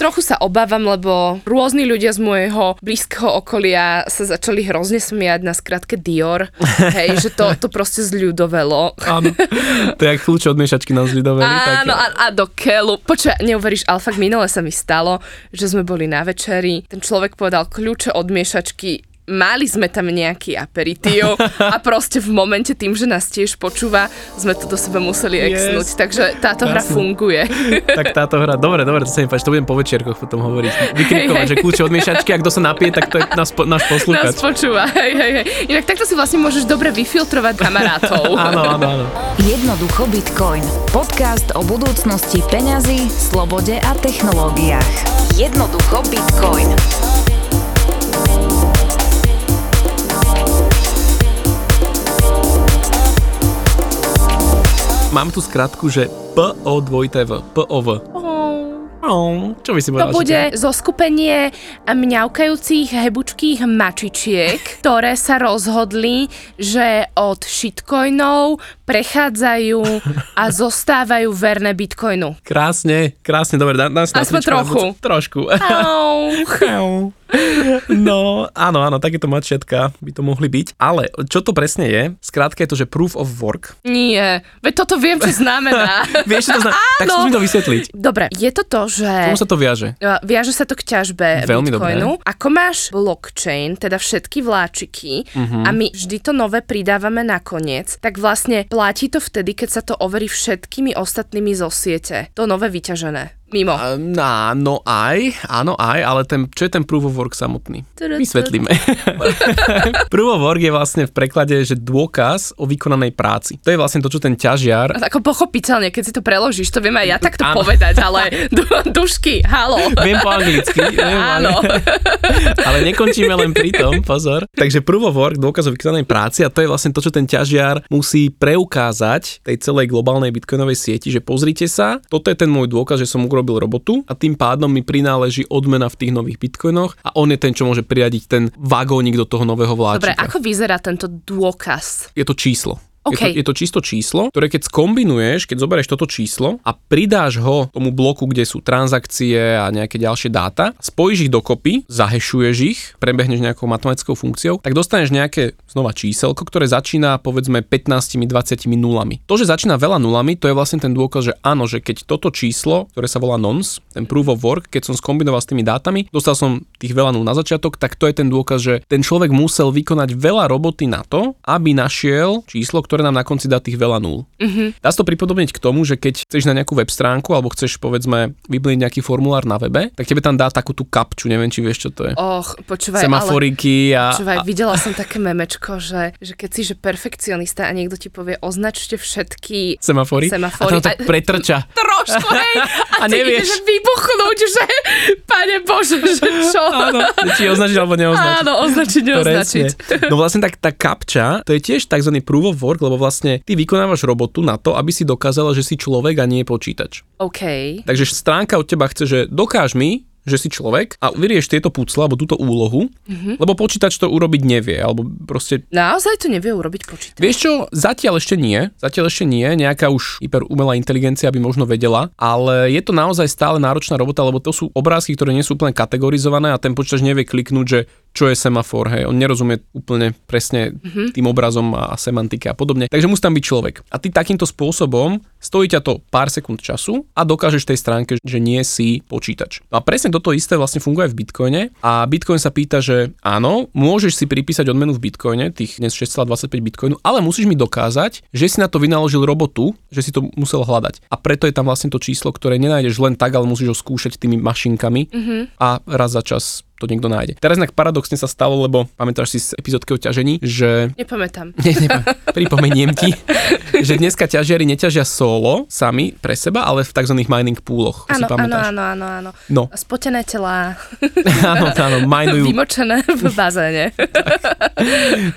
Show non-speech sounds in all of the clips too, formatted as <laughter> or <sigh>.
Trochu sa obávam, lebo rôzni ľudia z môjho blízkeho okolia sa začali hrozne smiať na skratke Dior. <laughs> Hej, že to, to proste zľudovelo. Áno, to je jak kľúče od miešačky nám zľudoveli. Áno, a, a do keľu. Počuj, neuveríš, ale fakt minule sa mi stalo, že sme boli na večeri, ten človek povedal kľúče od miešačky mali sme tam nejaký aperitív a <laughs> proste v momente tým, že nás tiež počúva, sme to do seba museli exnúť, yes. takže táto Krásne. hra funguje. <laughs> tak táto hra, dobre, dobre, to sa mi páči, to budem po večierkoch potom hovoriť. Vykrikovať, hey, že kľúče od miešačky a kto sa napije, tak to je náš, náš poslúchač. Nás počúva, hej, hej, hej. Inak takto si vlastne môžeš dobre vyfiltrovať kamarátov. <laughs> áno, áno, áno. Jednoducho Bitcoin. Podcast o budúcnosti peňazí, slobode a technológiách. Jednoducho Bitcoin. Mám tu skratku, že PO2TV. POV. Oh, čo by si povedala? To bude zo skupenie mňaukajúcich hebučkých mačičiek, <laughs> ktoré sa rozhodli, že od shitcoinov prechádzajú a <laughs> zostávajú verné bitcoinu. Krásne, krásne, dobre, dá, dá Aspoň trochu. Trošku. <laughs> No, áno, áno, takéto mačiatka by to mohli byť. Ale čo to presne je? Skrátka je to, že proof of work. Nie, veď toto viem, čo znamená. <laughs> Vieš, čo to znamená? Tak skús mi to vysvetliť. Dobre, je to to, že... Čomu sa to viaže? Viaže sa to k ťažbe Veľmi Bitcoinu. Dobré. Ako máš blockchain, teda všetky vláčiky uh-huh. a my vždy to nové pridávame nakoniec, tak vlastne platí to vtedy, keď sa to overí všetkými ostatnými zo siete. To nové vyťažené. Mimo. Áno, aj, áno aj, ale ten, čo je ten proof of work samotný? Vysvetlíme. <laughs> proof of work je vlastne v preklade, že dôkaz o vykonanej práci. To je vlastne to, čo ten ťažiar... Ako pochopiteľne, keď si to preložíš, to viem aj ja takto áno. povedať, ale du- dušky, halo. Viem po anglicky. Viem, áno. ale nekončíme len pri tom, pozor. Takže proof of work, dôkaz o vykonanej práci a to je vlastne to, čo ten ťažiar musí preukázať tej celej globálnej bitcoinovej sieti, že pozrite sa, toto je ten môj dôkaz, že som urobil urobil robotu a tým pádom mi prináleží odmena v tých nových bitcoinoch a on je ten, čo môže priradiť ten vagónik do toho nového vláčika. Dobre, ako vyzerá tento dôkaz? Je to číslo. Okay. Je, to, je to čisto číslo, ktoré keď skombinuješ, keď zoberieš toto číslo a pridáš ho tomu bloku, kde sú transakcie a nejaké ďalšie dáta, spojíš ich dokopy, zahešuješ ich, prebehneš nejakou matematickou funkciou, tak dostaneš nejaké znova číselko, ktoré začína povedzme 15-20 nulami. To, že začína veľa nulami, to je vlastne ten dôkaz, že áno, že keď toto číslo, ktoré sa volá nonce, ten proof of work, keď som skombinoval s tými dátami, dostal som tých veľa nul na začiatok, tak to je ten dôkaz, že ten človek musel vykonať veľa roboty na to, aby našiel číslo, ktoré nám na konci dá tých veľa nul. Mm-hmm. Dá sa to pripodobniť k tomu, že keď chceš na nejakú web stránku alebo chceš povedzme vyplniť nejaký formulár na webe, tak tebe tam dá takú tú kapču, neviem či vieš čo to je. Och, počúvaj, Semaforiky ale, a, počúvaj, a... videla som také memečko, že, že keď si že perfekcionista a niekto ti povie označte všetky semafory, semafory a to pretrča. <laughs> Trošku, hej, <laughs> a, a ty nevieš. ideš vybuchnúť, že pane Bože, že <laughs> čo? Áno, či označiť alebo neoznačiť. Áno, označiť, neoznačiť. No vlastne tak tá kapča, to je tiež tzv. proof of work, lebo vlastne ty vykonávaš robotu na to, aby si dokázala, že si človek a nie počítač. OK. Takže stránka od teba chce, že dokáž mi, že si človek a vyrieš tieto púcle alebo túto úlohu, mm-hmm. lebo počítač to urobiť nevie, alebo proste... Naozaj to nevie urobiť počítač? Vieš čo, zatiaľ ešte nie, zatiaľ ešte nie, nejaká už hyper umelá inteligencia by možno vedela, ale je to naozaj stále náročná robota, lebo to sú obrázky, ktoré nie sú úplne kategorizované a ten počítač nevie kliknúť, že čo je semafor, hej, on nerozumie úplne presne mm-hmm. tým obrazom a semantike a podobne. Takže musí tam byť človek. A ty takýmto spôsobom stojí ťa to pár sekúnd času a dokážeš tej stránke, že nie si počítač. No a presne toto isté vlastne funguje aj v Bitcoine a Bitcoin sa pýta, že áno, môžeš si pripísať odmenu v Bitcoine, tých dnes 6,25 Bitcoinu, ale musíš mi dokázať, že si na to vynaložil robotu, že si to musel hľadať. A preto je tam vlastne to číslo, ktoré nenájdeš len tak, ale musíš ho skúšať tými mašinkami mm-hmm. a raz za čas to niekto nájde. Teraz inak paradoxne sa stalo, lebo pamätáš si z epizódky o ťažení, že... Nepamätám. <laughs> Nie, nepam... Pripomeniem ti, že dneska ťažiari neťažia solo sami pre seba, ale v tzv. mining pooloch. Áno, áno, áno, áno, áno. No. Spotené telá. <laughs> áno, áno, minujú. Vymočené v <laughs> bazéne.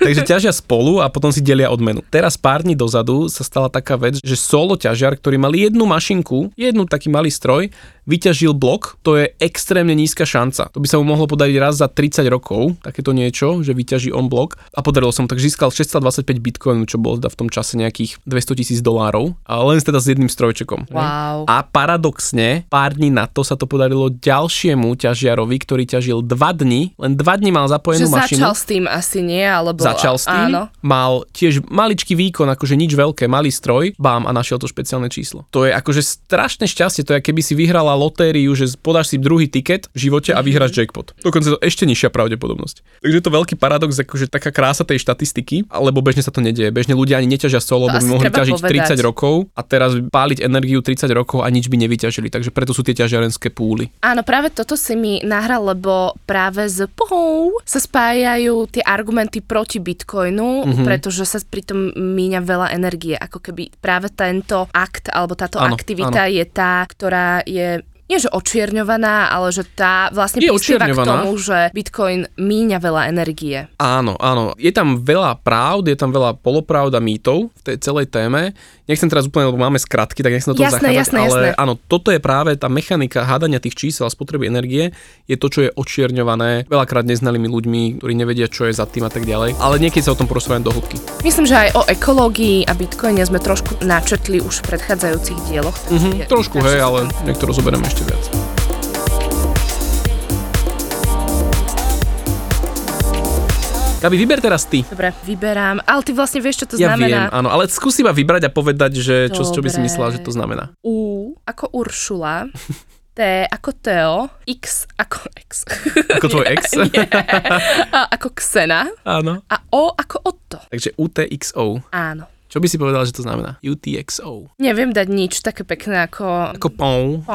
Takže ťažia spolu a potom si delia odmenu. Teraz pár dní dozadu sa stala taká vec, že solo ťažiar, ktorý mal jednu mašinku, jednu taký malý stroj, vyťažil blok, to je extrémne nízka šanca. To by sa mu mohlo podariť raz za 30 rokov, takéto niečo, že vyťaží on blok. A podarilo sa mu, tak získal 625 bitcoinu, čo bolo teda v tom čase nejakých 200 tisíc dolárov, a len teda s jedným strojčekom. Wow. A paradoxne, pár dní na to sa to podarilo ďalšiemu ťažiarovi, ktorý ťažil 2 dní, len 2 dní mal zapojenú Že mašinu. začal s tým asi nie, alebo... Začal s tým, Áno. mal tiež maličký výkon, akože nič veľké, malý stroj, bám a našiel to špeciálne číslo. To je akože strašné šťastie, to je keby si vyhrala lotériu, že podáš si druhý tiket v živote a vyhráš jackpot. Dokonca to ešte nižšia pravdepodobnosť. Takže je to veľký paradox, akože taká krása tej štatistiky, alebo bežne sa to nedieje. Bežne ľudia ani neťažia solo, lebo by mohli ťažiť povedať. 30 rokov a teraz páliť energiu 30 rokov a nič by nevyťažili. Takže preto sú tie ťažiarenské púly. Áno, práve toto si mi nahral, lebo práve z POU sa spájajú tie argumenty proti Bitcoinu, Mhm. mm-hmm. pretože sa pritom míňa veľa energie, ako keby práve tento akt alebo táto Áno, aktivita je tá, ktorá je nie že očierňovaná, ale že tá vlastne Je prispieva k tomu, že Bitcoin míňa veľa energie. Áno, áno. Je tam veľa pravd, je tam veľa polopravd a mýtov v tej celej téme. Nechcem teraz úplne, lebo máme skratky, tak nechcem do toho Jasné, zachádzať, jasné, ale jasné. áno, toto je práve tá mechanika hádania tých čísel a spotreby energie, je to, čo je očierňované veľakrát neznalými ľuďmi, ktorí nevedia, čo je za tým a tak ďalej. Ale niekedy sa o tom porozprávame do hĺbky. Myslím, že aj o ekológii a Bitcoine sme trošku načetli už v predchádzajúcich dieloch. takže je- trošku, hej, ale niekto rozoberieme ešte viac. Gabi, vyber teraz ty. Dobre, vyberám. Ale ty vlastne vieš, čo to Ja viem, znamená. áno, ale skúsi iba vybrať a povedať, že čo, čo by si myslela, že to znamená. U ako Uršula, T ako Teo, X ako X. Ako tvoj <laughs> ex? A ako Xena Áno. a O ako Otto. Takže UTXO. Áno. Čo by si povedal, že to znamená? UTXO. Neviem dať nič také pekné ako... Ako POW.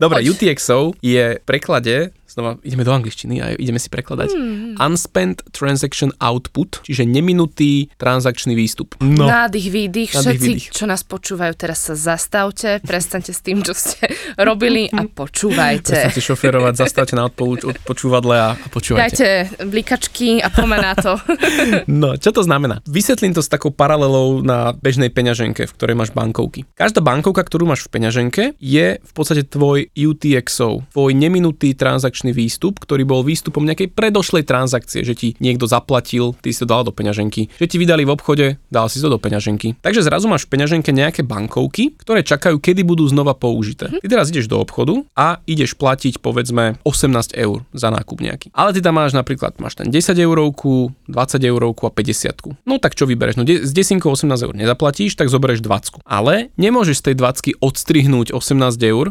Dobre, Poď. UTXO je v preklade, znova ideme do angličtiny a ideme si prekladať. Hmm. Unspent Transaction Output, čiže neminutý transakčný výstup. No. Nádych, výdych, Nádych, všetci, výdych. čo nás počúvajú, teraz sa zastavte, prestaňte s tým, čo ste <laughs> robili a <laughs> počúvajte. Prestaňte šoferovať, zastavte na odpolu- odpočúvadle a, a počúvajte. Dajte blikačky a poďme na to. <laughs> No, čo to znamená? Vysvetlím to s takou paralelou na bežnej peňaženke, v ktorej máš bankovky. Každá bankovka, ktorú máš v peňaženke, je v podstate tvoj UTXO, tvoj neminutý transakčný výstup, ktorý bol výstupom nejakej predošlej transakcie, že ti niekto zaplatil, ty si to dal do peňaženky, že ti vydali v obchode, dal si to do peňaženky. Takže zrazu máš v peňaženke nejaké bankovky, ktoré čakajú, kedy budú znova použité. Ty teraz ideš do obchodu a ideš platiť povedzme 18 eur za nákup nejaký. Ale ty tam máš napríklad, máš tam 10 eurovku, 20 eurovku a 50. No tak čo vybereš? No de- s desinkou 18 eur nezaplatíš, tak zoberieš 20. Ale nemôžeš z tej 20 odstrihnúť 18 eur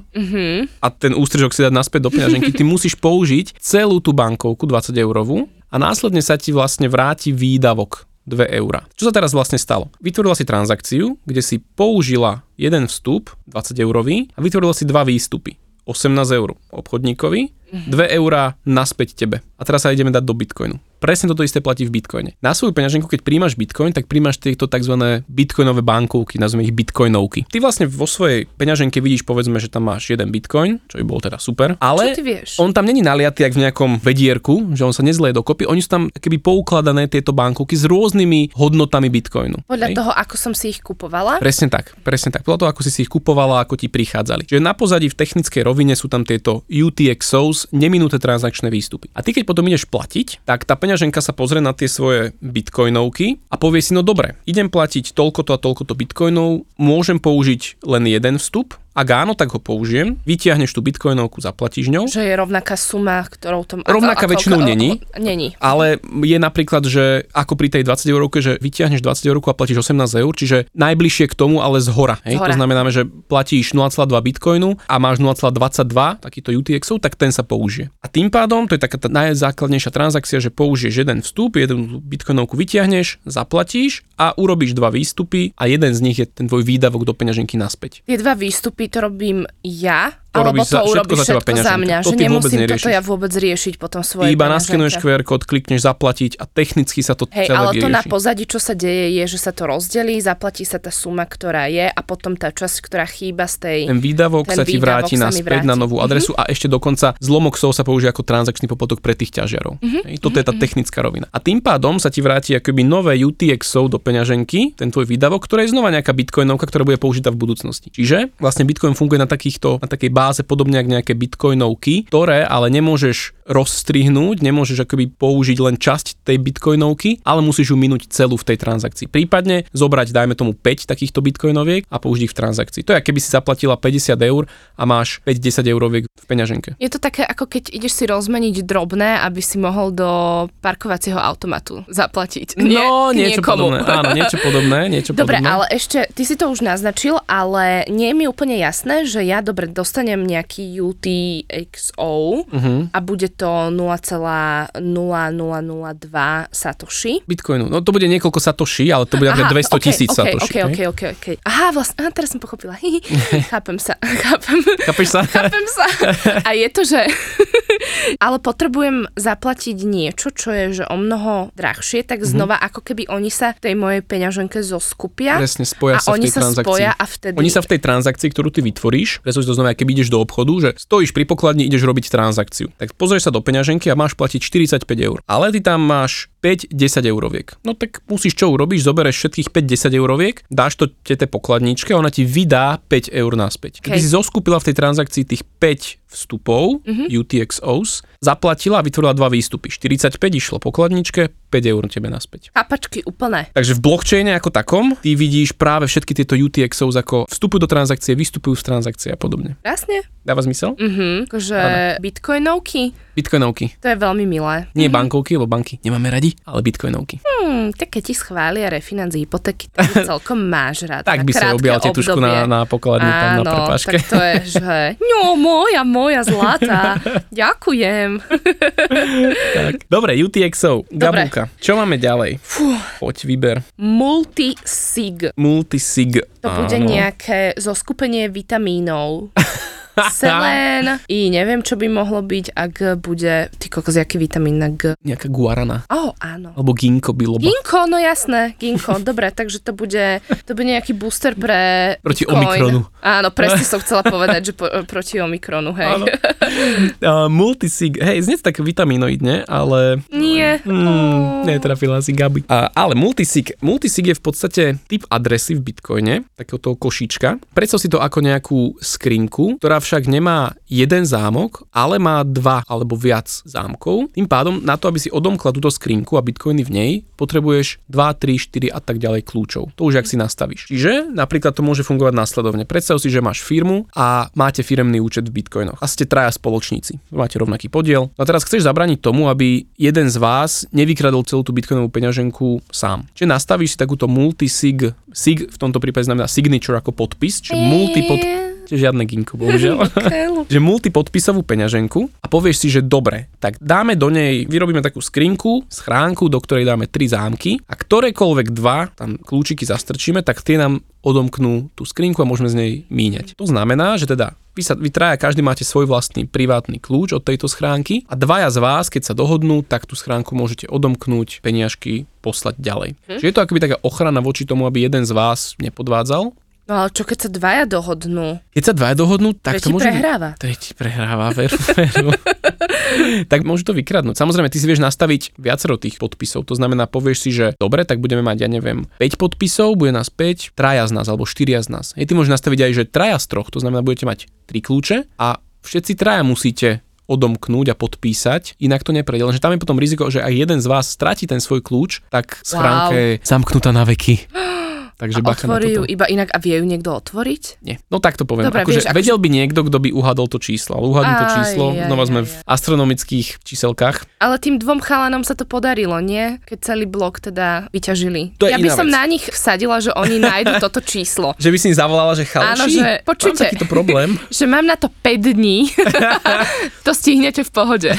a ten ústrižok si dať naspäť do peňaženky. Ty musíš použiť celú tú bankovku 20 eurovú a následne sa ti vlastne vráti výdavok 2 eurá. Čo sa teraz vlastne stalo? Vytvorila si transakciu, kde si použila jeden vstup, 20 eurový, a vytvorila si dva výstupy. 18 eur obchodníkovi, 2 eurá naspäť tebe. A teraz sa ideme dať do Bitcoinu. Presne toto isté platí v Bitcoine. Na svoju peňaženku, keď príjmaš Bitcoin, tak príjmaš tieto tzv. bitcoinové bankovky, nazveme ich bitcoinovky. Ty vlastne vo svojej peňaženke vidíš, povedzme, že tam máš jeden bitcoin, čo by bolo teda super, ale on tam není naliatý jak v nejakom vedierku, že on sa nezleje dokopy, oni sú tam keby poukladané tieto bankovky s rôznymi hodnotami bitcoinu. Podľa Hej? toho, ako som si ich kupovala. Presne tak, presne tak. Podľa toho, ako si si ich kupovala, ako ti prichádzali. Čiže na pozadí v technickej rovine sú tam tieto UTXOs, neminuté transakčné výstupy. A ty keď potom ideš platiť, tak tá peňaženka sa pozrie na tie svoje bitcoinovky a povie si, no dobre, idem platiť toľkoto a toľkoto bitcoinov, môžem použiť len jeden vstup, ak áno, tak ho použijem, vytiahneš tú bitcoinovku, zaplatíš ňou, Že je rovnaká suma, ktorou tom... Rovnaká väčšinou není. Není. Ale je napríklad, že ako pri tej 20 eurovke, že vyťahneš 20 eurovku a platíš 18 eur, čiže najbližšie k tomu, ale z hora. Hej? To Zhora. znamená, že platíš 0,2 bitcoinu a máš 0,22 takýto UTXov, tak ten sa použije. A tým pádom, to je taká tá najzákladnejšia transakcia, že použiješ jeden vstup, jeden bitcoinovku vyťahneš, zaplatíš a urobíš dva výstupy a jeden z nich je ten tvoj výdavok do peňaženky naspäť. Tie dva výstupy to robím ja, alebo to za- všetko urobíš za teba všetko, za peňaženka. mňa. To že nemusím toto ja vôbec riešiť potom svoje Iba naskenuješ QR kód, klikneš zaplatiť a technicky sa to Hej, celé ale to na pozadí, čo sa deje, je, že sa to rozdelí, zaplatí sa tá suma, ktorá je a potom tá časť, ktorá chýba z tej... Ten výdavok Ten sa ti vráti naspäť. Mhm. na novú adresu a ešte dokonca zlomok SOV sa použije ako transakčný poplatok pre tých ťažiarov. Mhm. Hej, Toto je tá technická rovina. A tým pádom sa ti vráti akoby nové UTXO do peňaženky, ten tvoj výdavok, ktorá je znova nejaká bitcoinovka, ktorá bude použitá v budúcnosti. Čiže vlastne bitcoin funguje na takýchto, na takej báze podobne ako nejaké bitcoinovky, ktoré ale nemôžeš rozstrihnúť, nemôžeš akoby použiť len časť tej bitcoinovky, ale musíš ju minúť celú v tej transakcii. Prípadne zobrať, dajme tomu 5 takýchto bitcoinoviek a použiť ich v transakcii. To je, keby si zaplatila 50 eur a máš 5-10 euroviek v peňaženke. Je to také, ako keď ideš si rozmeniť drobné, aby si mohol do parkovacieho automatu zaplatiť. No, Nie, niečo niekomu. podobné. Áno, niečo podobné. Niečo Dobre, podobné. ale ešte, ty si to už naznačil, ale nie je mi úplne jasné, že ja dobre dostanem nejaký UTXO Uh-huh. a bude to 0,0002 satoshi. Bitcoinu. No to bude niekoľko satoshi, ale to bude Aha, napríklad 200 tisíc okay, satoshi. okay, okay, okay, okay. Aha, vlastne, aha, teraz som pochopila. <laughs> chápem sa, <laughs> chápem. Chápeš sa? <laughs> Chápem sa. A je to, že... ale potrebujem zaplatiť niečo, čo je že o mnoho drahšie, tak znova ako keby oni sa v tej mojej peňaženke zoskupia. Presne, spoja a sa v oni tej sa transakcii. spoja a vtedy... Oni sa v tej transakcii, ktorú ty vytvoríš, si to znamená, keď ideš do obchodu, že stojíš pri pokladni, ideš robiť transakciu. Tak pozrieš sa do peňaženky a máš platiť 45 eur. Ale ty tam máš 5-10 euroviek. No tak musíš čo urobíš, zoberieš všetkých 5-10 euroviek, dáš to tete pokladničke a ona ti vydá 5 eur naspäť. Keby Hej. si zoskupila v tej transakcii tých 5 vstupov, Mhm. UTXOs, zaplatila a vytvorila dva výstupy. 45 išlo pokladničke, 5 eur tebe naspäť. Kapačky úplné. Takže v blockchaine ako takom ty vidíš práve všetky tieto UTXOs ako vstupujú do transakcie, vystupujú z transakcie a podobne. Krásne. Dáva zmysel? Mhm. Akože bitcoinovky, Bitcoinovky. to je veľmi milé. Nie bankovky, lebo banky nemáme radi, ale bitcoinovky. Hmm, tak keď ti schvália refinanc hypotéky, tak <laughs> celkom máš rád. Tak by krátke objal tetušku na, na pokladni tam na Áno, prepáške. tak to je, že <laughs> no moja, moja zlatá, ďakujem. Tak. Dobre, UTXO, Dobre. Gabulka. Čo máme ďalej? Fú, Poď, vyber. multisig. Multisig. To bude Áno. nejaké zoskupenie vitamínov. <laughs> <laughs> Selén. I neviem, čo by mohlo byť, ak bude, ty kokos, jaký vitamín na G. Nejaká guarana. Ó, oh, áno. Alebo ginkgo biloba. Ginko, no jasné, ginko, <laughs> dobre, takže to bude, to bude nejaký booster pre Proti Bitcoin. Omikronu. Áno, presne som chcela <laughs> povedať, že po, proti Omikronu, hej. Áno. Uh, multisig, hej, znie to tak vitaminoidne, ale Nie. Hmm, netrafila si Gabi. A, ale multisig, multisig je v podstate typ adresy v Bitcoine, takého toho košíčka. Predstav si to ako nejakú skrinku, ktorá však nemá jeden zámok, ale má dva alebo viac zámkov. Tým pádom na to, aby si odomkla túto skrinku a bitcoiny v nej, potrebuješ 2, 3, 4 a tak ďalej kľúčov. To už ak si nastavíš. Čiže napríklad to môže fungovať následovne. Predstav si, že máš firmu a máte firemný účet v bitcoinoch a ste traja spoločníci. Máte rovnaký podiel. A teraz chceš zabrániť tomu, aby jeden z vás nevykradol celú tú bitcoinovú peňaženku sám. Čiže nastavíš si takúto multisig, sig v tomto prípade znamená signature ako podpis, čiže multipod, čiže žiadne ginko, bohužiaľ. <laughs> <laughs> Že multipodpisovú peňaženku a povieš si, že dobre, tak dáme do nej, vyrobíme takú skrinku, schránku, do ktorej dáme tri zámky a ktorékoľvek dva tam kľúčiky zastrčíme, tak tie nám odomknú tú skrinku a môžeme z nej míňať. To znamená, že teda vy, sa, vy traja, každý máte svoj vlastný privátny kľúč od tejto schránky a dvaja z vás, keď sa dohodnú, tak tú schránku môžete odomknúť, peniažky poslať ďalej. Hm? Čiže je to akoby taká ochrana voči tomu, aby jeden z vás nepodvádzal. No ale čo keď sa dvaja dohodnú? Keď sa dvaja dohodnú, tak Tretí to môže... prehráva. Tretí prehráva, veru, <laughs> veru. tak môžu to vykradnúť. Samozrejme, ty si vieš nastaviť viacero tých podpisov. To znamená, povieš si, že dobre, tak budeme mať, ja neviem, 5 podpisov, bude nás 5, traja z nás alebo 4 z nás. Hej, ty môžeš nastaviť aj, že traja z troch, to znamená, budete mať 3 kľúče a všetci traja musíte odomknúť a podpísať, inak to neprejde. Lenže tam je potom riziko, že ak jeden z vás stratí ten svoj kľúč, tak schránka Wow. je zamknutá na veky. <gasps> Takže A otvorí ju iba inak a vie ju niekto otvoriť? Nie. No tak to poviem. Dobre, akože vieš, vedel by niekto, kto by uhadol to číslo. Ale uhadnú to číslo, aj, znova aj, sme aj. v astronomických číselkách. Ale tým dvom chalanom sa to podarilo, nie? Keď celý blok teda vyťažili. To ja by som vec. na nich vsadila, že oni nájdu toto číslo. <laughs> Že by si im zavolala, že chalši, Áno, že počujte. mám takýto problém. <laughs> Že mám na to 5 dní. <laughs> to stihnete v pohode.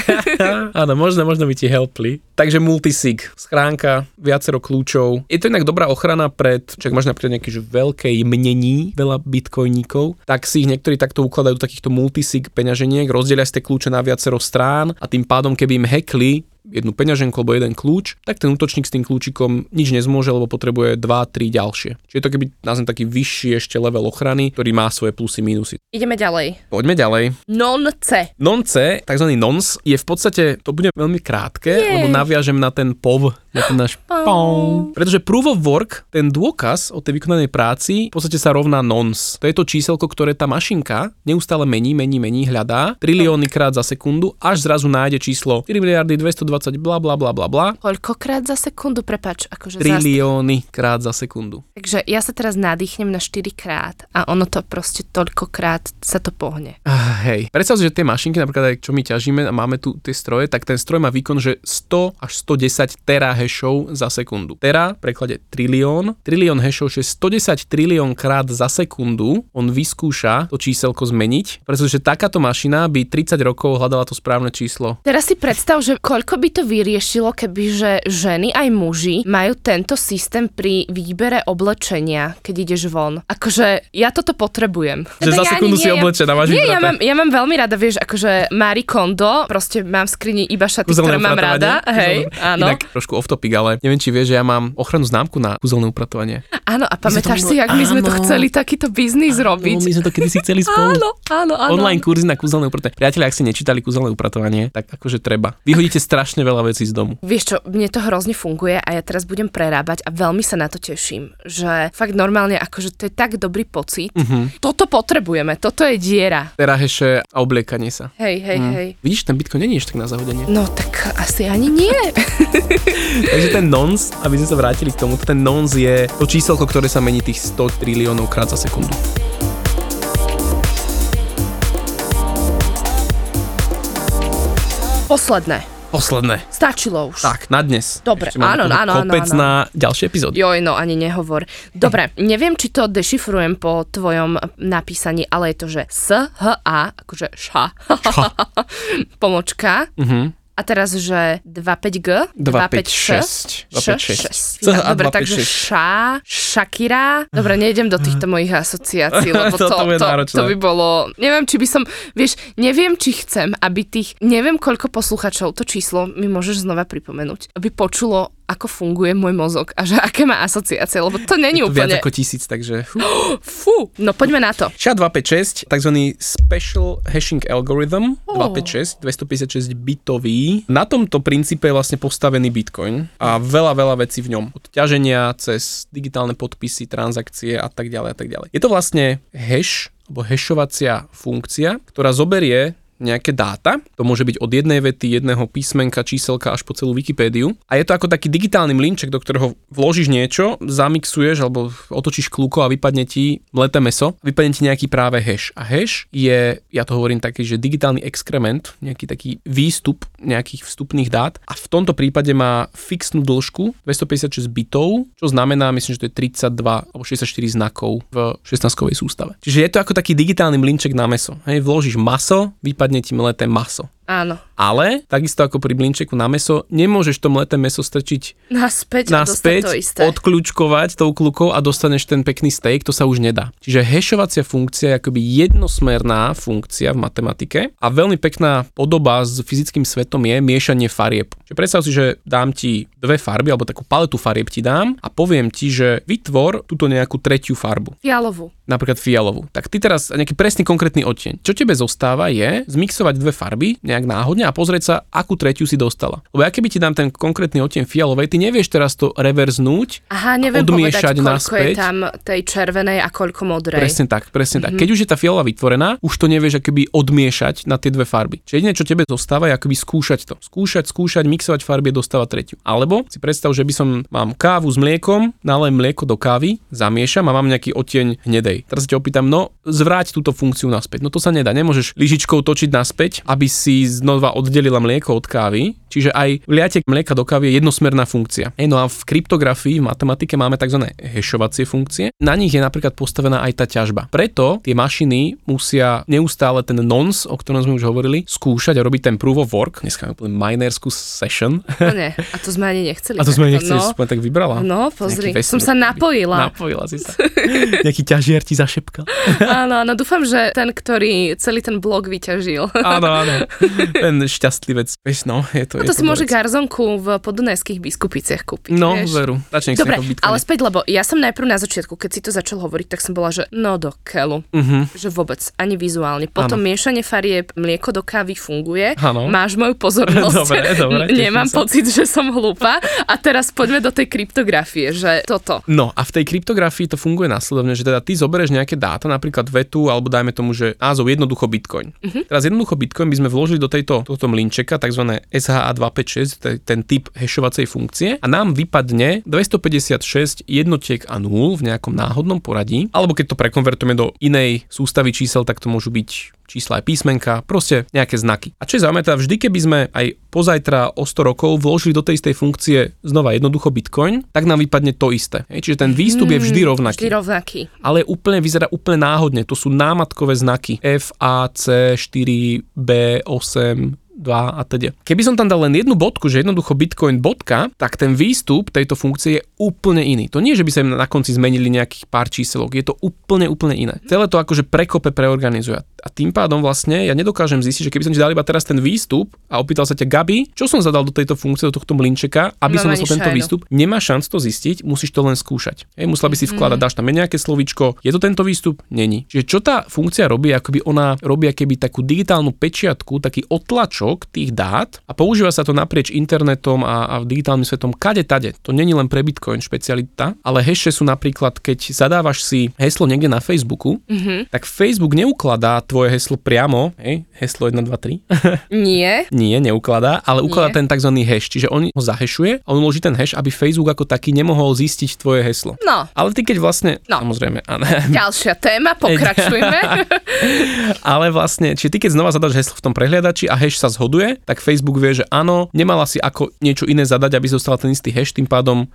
Áno, možno, možno by ti helpli. Takže multisig, schránka, viacero kľúčov. Je to inak dobrá ochrana pred, čak máš napríklad nejaké že veľkej mnení, veľa bitcoiníkov, tak si ich niektorí takto ukladajú takýchto multisig peňaženiek, rozdelia si tie kľúče na viacero strán a tým pádom, keby im hackli jednu peňaženku alebo jeden kľúč, tak ten útočník s tým kľúčikom nič nezmôže, lebo potrebuje 2-3 ďalšie. Čiže je to keby nazvem taký vyšší ešte level ochrany, ktorý má svoje plusy, minusy. Ideme ďalej. Poďme ďalej. Non-C. Nonce, tzv. nons, je v podstate, to bude veľmi krátke, Jej. lebo naviažem na ten POV Na ten náš pong. Pretože proof of work, ten dôkaz o tej vykonanej práci, v podstate sa rovná nonce. To je to číselko, ktoré tá mašinka neustále mení, mení, mení, hľadá trilióny krát za sekundu, až zrazu nájde číslo 4 miliardy 220 bla bla bla bla bla. Koľkokrát za sekundu, prepač, akože. Trilióny krát za sekundu. Takže ja sa teraz nadýchnem na 4 krát a ono to proste toľkokrát sa to pohne. Ah, hej. Predstav si, že tie mašinky, napríklad aj čo my ťažíme a máme tu tie stroje, tak ten stroj má výkon, že 100 až 110 terahešov za sekundu. Tera, preklade trilión, trilión hešov, že 110 trilión krát za sekundu on vyskúša to číselko zmeniť, pretože takáto mašina by 30 rokov hľadala to správne číslo. Teraz si predstav, že koľko by to vyriešilo, keby že ženy aj muži majú tento systém pri výbere oblečenia, keď ideš von. Akože ja toto potrebujem. Že za Teda ja sekundu si nie, ja- oblečená, máš Nie, ja mám, ja mám veľmi rada, vieš, akože Marie Kondo, proste mám v skrini iba šaty, Kúzelné ktoré mám rada. Hej, Kúzelné- áno. Inak trošku off topic, ale neviem, či vieš, že ja mám ochrannú známku na kúzelné upratovanie. Áno, a pamätáš si, jak my sme to chceli takýto biznis robiť? No, my sme to kedysi chceli spolu. Áno, áno, áno. Online kurzy na kúzelné upratovanie. Priatelia, ak ste nečítali kúzelné upratovanie, tak akože treba. Vyhodíte strašne veľa vecí z domu. Vieš čo, mne to hrozne funguje a ja teraz budem prerábať a veľmi sa na to teším, že fakt normálne, akože to je tak dobrý pocit. Mhm. Toto potrebujeme, toto je diera. Teraheše a obliekanie sa. Hej, hej, Hm. hej. Vidíš, ten Bitcoin není ešte tak na zahodenie. No tak asi ani nie. <laughs> Takže ten nonce, aby sme sa vrátili k tomu, ten nonce je to číselko, ktoré sa mení tých 100 triliónov krát za sekundu. Posledné. Posledné. Stačilo už. Tak, na dnes. Dobre, Ešte áno, áno, kopec áno. na ďalšie epizódy. Joj, no ani nehovor. Dobre, neviem, či to dešifrujem po tvojom napísaní, ale je to, že S, H, A, akože ša, <laughs> pomočka. Mhm. A teraz, že 25G, 256. 6. 256. Dobre, 256. takže ša, Shakira. Dobre, nejdem do týchto mojich asociácií, <laughs> lebo to, To- to to by bolo... Neviem, či by som... Vieš, neviem, či chcem, aby tých... Neviem, koľko posluchačov, to číslo mi môžeš znova pripomenúť, aby počulo, ako funguje môj mozog a že aké má asociácie, lebo to není Je to viac úplne... ako tisíc, takže... Fú. <gasps> Fú, no poďme na to. SHA-256, tzv. Special Hashing Algorithm, Oh. 256, 256 bitový. Na tomto princípe je vlastne postavený Bitcoin a veľa, veľa vecí v ňom. Od ťaženia cez digitálne podpisy, transakcie a tak ďalej a tak ďalej. Je to vlastne hash, alebo hashovacia funkcia, ktorá zoberie nejaké dáta. To môže byť od jednej vety, jedného písmenka, číselka až po celú Wikipédiu. A je to ako taký digitálny mlinček, do ktorého vložíš niečo, zamixuješ alebo otočíš kľúko a vypadne ti mleté meso, vypadne ti nejaký práve hash. A hash je, ja to hovorím taký, že digitálny exkrement, nejaký taký výstup nejakých vstupných dát a v tomto prípade má fixnú dĺžku 256 bitov, čo znamená, myslím, že to je 32 alebo 64 znakov v 16-kovej sústave. Čiže je to ako taký digitálny mlinček na meso. Hej, vložíš maso, vypadne ti mleté maso. Áno. Ale, takisto ako pri blinčeku na meso, nemôžeš to mleté meso strčiť Naspäť, naspäť, to isté. odkľúčkovať tou klukou a dostaneš ten pekný steak, to sa už nedá. Čiže hashovacia funkcia je akoby jednosmerná funkcia v matematike a veľmi pekná podoba s fyzickým svetom je miešanie farieb. Čiže predstav si, že dám ti dve farby, alebo takú paletu farieb ti dám a poviem ti, že vytvor túto nejakú tretiu farbu Fialovú. napríklad fialovú. Tak ty teraz nejaký presný konkrétny odtieň. Čo tebe zostáva je zmixovať dve farby nejak náhodne a pozrieť sa, akú tretiu si dostala. Lebo ja keby ti dám ten konkrétny odtieň fialovej, ty nevieš teraz to reverznúť. Aha, neviem odmiešať povedať, koľko naspäť. je tam tej červenej a koľko modrej. Presne tak, presne Mhm. tak. Keď už je tá fialová vytvorená, už to nevieš akoby odmiešať na tie dve farby. Čiže jediné, čo tebe zostáva, je akoby skúšať to. Skúšať, skúšať, mixovať farby a dostávať tretiu. Alebo si predstav, že by som mám kávu s mliekom, nalém mlieko do kávy, zamiešam a mám nejaký odtieň hnedej. Teraz sa ťa opýtam, no zvráť túto funkciu naspäť. No to sa nedá. Nemôžeš lyžičkou točiť naspäť, aby si znova oddelila mlieko od kávy. Čiže aj vliate mlieka do kávy je jednosmerná funkcia. Ej, no a v kryptografii, v matematike máme tzv. hashovacie funkcie. Na nich je napríklad postavená aj tá ťažba. Preto tie mašiny musia neustále ten nonce, o ktorom sme už hovorili, skúšať a robiť ten proof of work. Dneska máme minerskú session. No nie, a to sme ani nechceli. A to sme takto, nechceli, no. tak vybrala. No, pozri, som sa napojila. Napojila si sa. <laughs> Nejaký ťažiar ti zašepkal. Áno, áno, dúfam, že ten, ktorý celý ten blog vyťažil. Áno, áno. <laughs> <laughs> Ten šťastlivec. No, je to, Toto je si môže garzonku v podunajských biskupiciach kúpiť. No, vieš? veru. Nech Dobre, ale späť, lebo ja som najprv na začiatku, keď si to začal hovoriť, tak som bola, že no do keľu. Mhm. Že vôbec, ani vizuálne. Potom miešanie farieb, mlieko do kávy funguje. Áno. Máš moju pozornosť. <laughs> Dobre, dobre, Nemám sa. pocit, že som hlúpa. A teraz poďme do tej kryptografie, že toto. No a v tej kryptografii to funguje následovne, že teda ty zoberieš nejaké dáta, napríklad vetu, alebo dajme tomu, že názov jednoducho Bitcoin. Uh-huh. Teraz jednoducho Bitcoin by sme vložili do tejto, tohto mlinčeka, tzv. SHA-256, to je ten typ hashovacej funkcie a nám vypadne 256 jednotiek a nul v nejakom náhodnom poradí, alebo keď to prekonvertujeme do inej sústavy čísel, tak to môžu byť čísla aj písmenka, proste nejaké znaky. A čo je zaujímavé, teda vždy, keby sme aj pozajtra o 100 rokov vložili do tej istej funkcie znova jednoducho Bitcoin, tak nám vypadne to isté. Hej, čiže ten výstup je vždy rovnaký. Vždy rovnaký. Ale úplne vyzerá úplne náhodne. To sú námatkové znaky. F, A, C, 4, B, 8, 2 a teda. Keby som tam dal len jednu bodku, že jednoducho bitcoin bodka, tak ten výstup tejto funkcie je úplne iný. To nie, že by sa na konci zmenili nejakých pár číselok, je to úplne, úplne iné. Celé to akože prekope preorganizuje. A tým pádom vlastne ja nedokážem zistiť, že keby som ti dal iba teraz ten výstup a opýtal sa ťa Gabi, čo som zadal do tejto funkcie, do tohto mlinčeka, aby Mám som ani dostal tento šajnu. výstup, nemá šanc to zistiť, musíš to len skúšať. Hej, musela by si Mhm. vkladať, dáš tam nejaké slovíčko, je to tento výstup? Není. Čiže čo tá funkcia robí, akoby ona robí keby takú digitálnu pečiatku, taký otlačok tých dát a používa sa to naprieč internetom a, a digitálnym svetom kade tade. To není len pre Bitcoin špecialita, ale hashe sú napríklad, keď zadávaš si heslo niekde na Facebooku, Mhm. tak Facebook neukladá tvoje heslo priamo, hej, heslo 1, 2, 3, Nie. nie, neukladá, ale ukladá Nie. ten tzv. hash, čiže on ho zahešuje a on uloží ten hash, aby Facebook ako taký nemohol zistiť tvoje heslo. No, Ale ty keď vlastne, No. samozrejme, áno, ďalšia téma, <laughs> pokračujme. ale vlastne, či ty keď znova zadaš heslo v tom prehliadači a hash sa zhoduje, tak Facebook vie, že áno, nemala si ako niečo iné zadať, aby zostala ten istý hash, tým pádom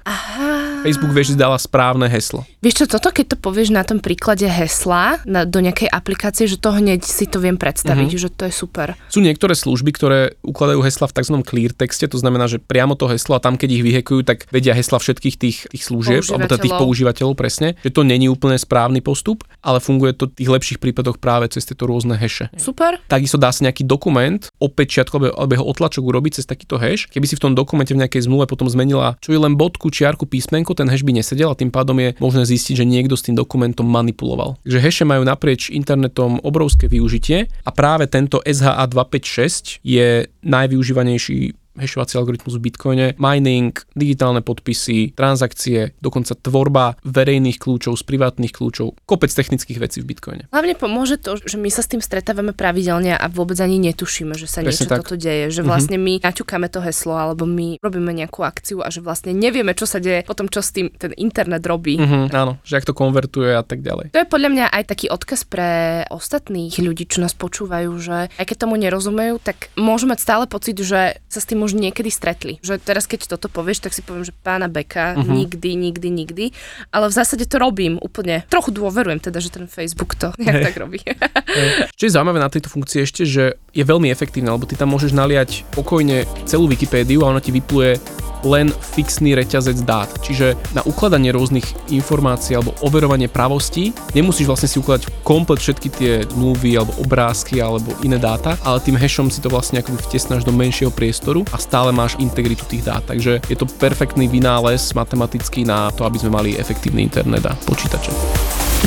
Facebook vie, že si dala správne heslo. Vieš čo, toto keď to povieš na tom príklade hesla na, do nejakej aplikácie, že to hneď si to viem predstaviť, Mhm. že to je super. Sú niektoré služby, ktoré ukladajú hesla v tzv. clear texte, to znamená, že priamo to heslo a tam, keď ich vyhekujú, tak vedia hesla všetkých tých, tých služieb, alebo teda tých Používateľov. presne, že to není úplne správny postup, ale funguje to v tých lepších prípadoch práve cez tieto rôzne heše. Super. Takisto dá sa nejaký dokument opečiatku alebo jeho otlačok urobiť cez takýto hash. Keby si v tom dokumente v nejakej zmluve potom zmenila, čo je len bodku, čiarku, písmenko, ten hash by nesedel a tým pádom je možné zistiť, že niekto s tým dokumentom manipuloval. Takže hashe majú naprieč internetom obrovské využitie a práve tento SHA-256 je najvyužívanejší hashovací algoritmus v Bitcoine, mining, digitálne podpisy, transakcie, dokonca tvorba verejných kľúčov z privátnych kľúčov, kopec technických vecí v Bitcoine. Hlavne pomôže to, že my sa s tým stretávame pravidelne a vôbec ani netušíme, že sa Presne niečo tak. toto deje. Že vlastne my naťukáme to heslo alebo my robíme nejakú akciu a že vlastne nevieme, čo sa deje potom, čo s tým ten internet robí. Mhm, áno, že ak to konvertuje a tak ďalej. To je podľa mňa aj taký odkaz pre ostatných ľudí, čo nás počúvajú, že aj keď tomu nerozumejú, tak môžu mať stále pocit, že sa s tým už niekedy stretli. Že teraz, keď toto povieš, tak si poviem, že pána Beka, uh-huh. nikdy, nikdy, nikdy. Ale v zásade to robím úplne. Trochu dôverujem teda, že ten Facebook to nejak tak robí. <laughs> Čo je zaujímavé na tejto funkcii ešte, že je veľmi efektívna, lebo ty tam môžeš naliať pokojne celú Wikipédiu a ona ti vypluje len fixný reťazec dát. Čiže na ukladanie rôznych informácií alebo overovanie pravostí nemusíš vlastne si ukladať komplet všetky tie zmluvy alebo obrázky alebo iné dáta, ale tým hashom si to vlastne akoby vtesnáš do menšieho priestoru a stále máš integritu tých dát. Takže je to perfektný vynález matematický na to, aby sme mali efektívny internet a počítače.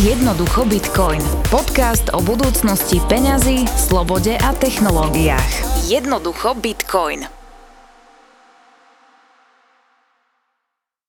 Jednoducho Bitcoin. Podcast o budúcnosti peňazí, slobode a technológiách. Jednoducho Bitcoin.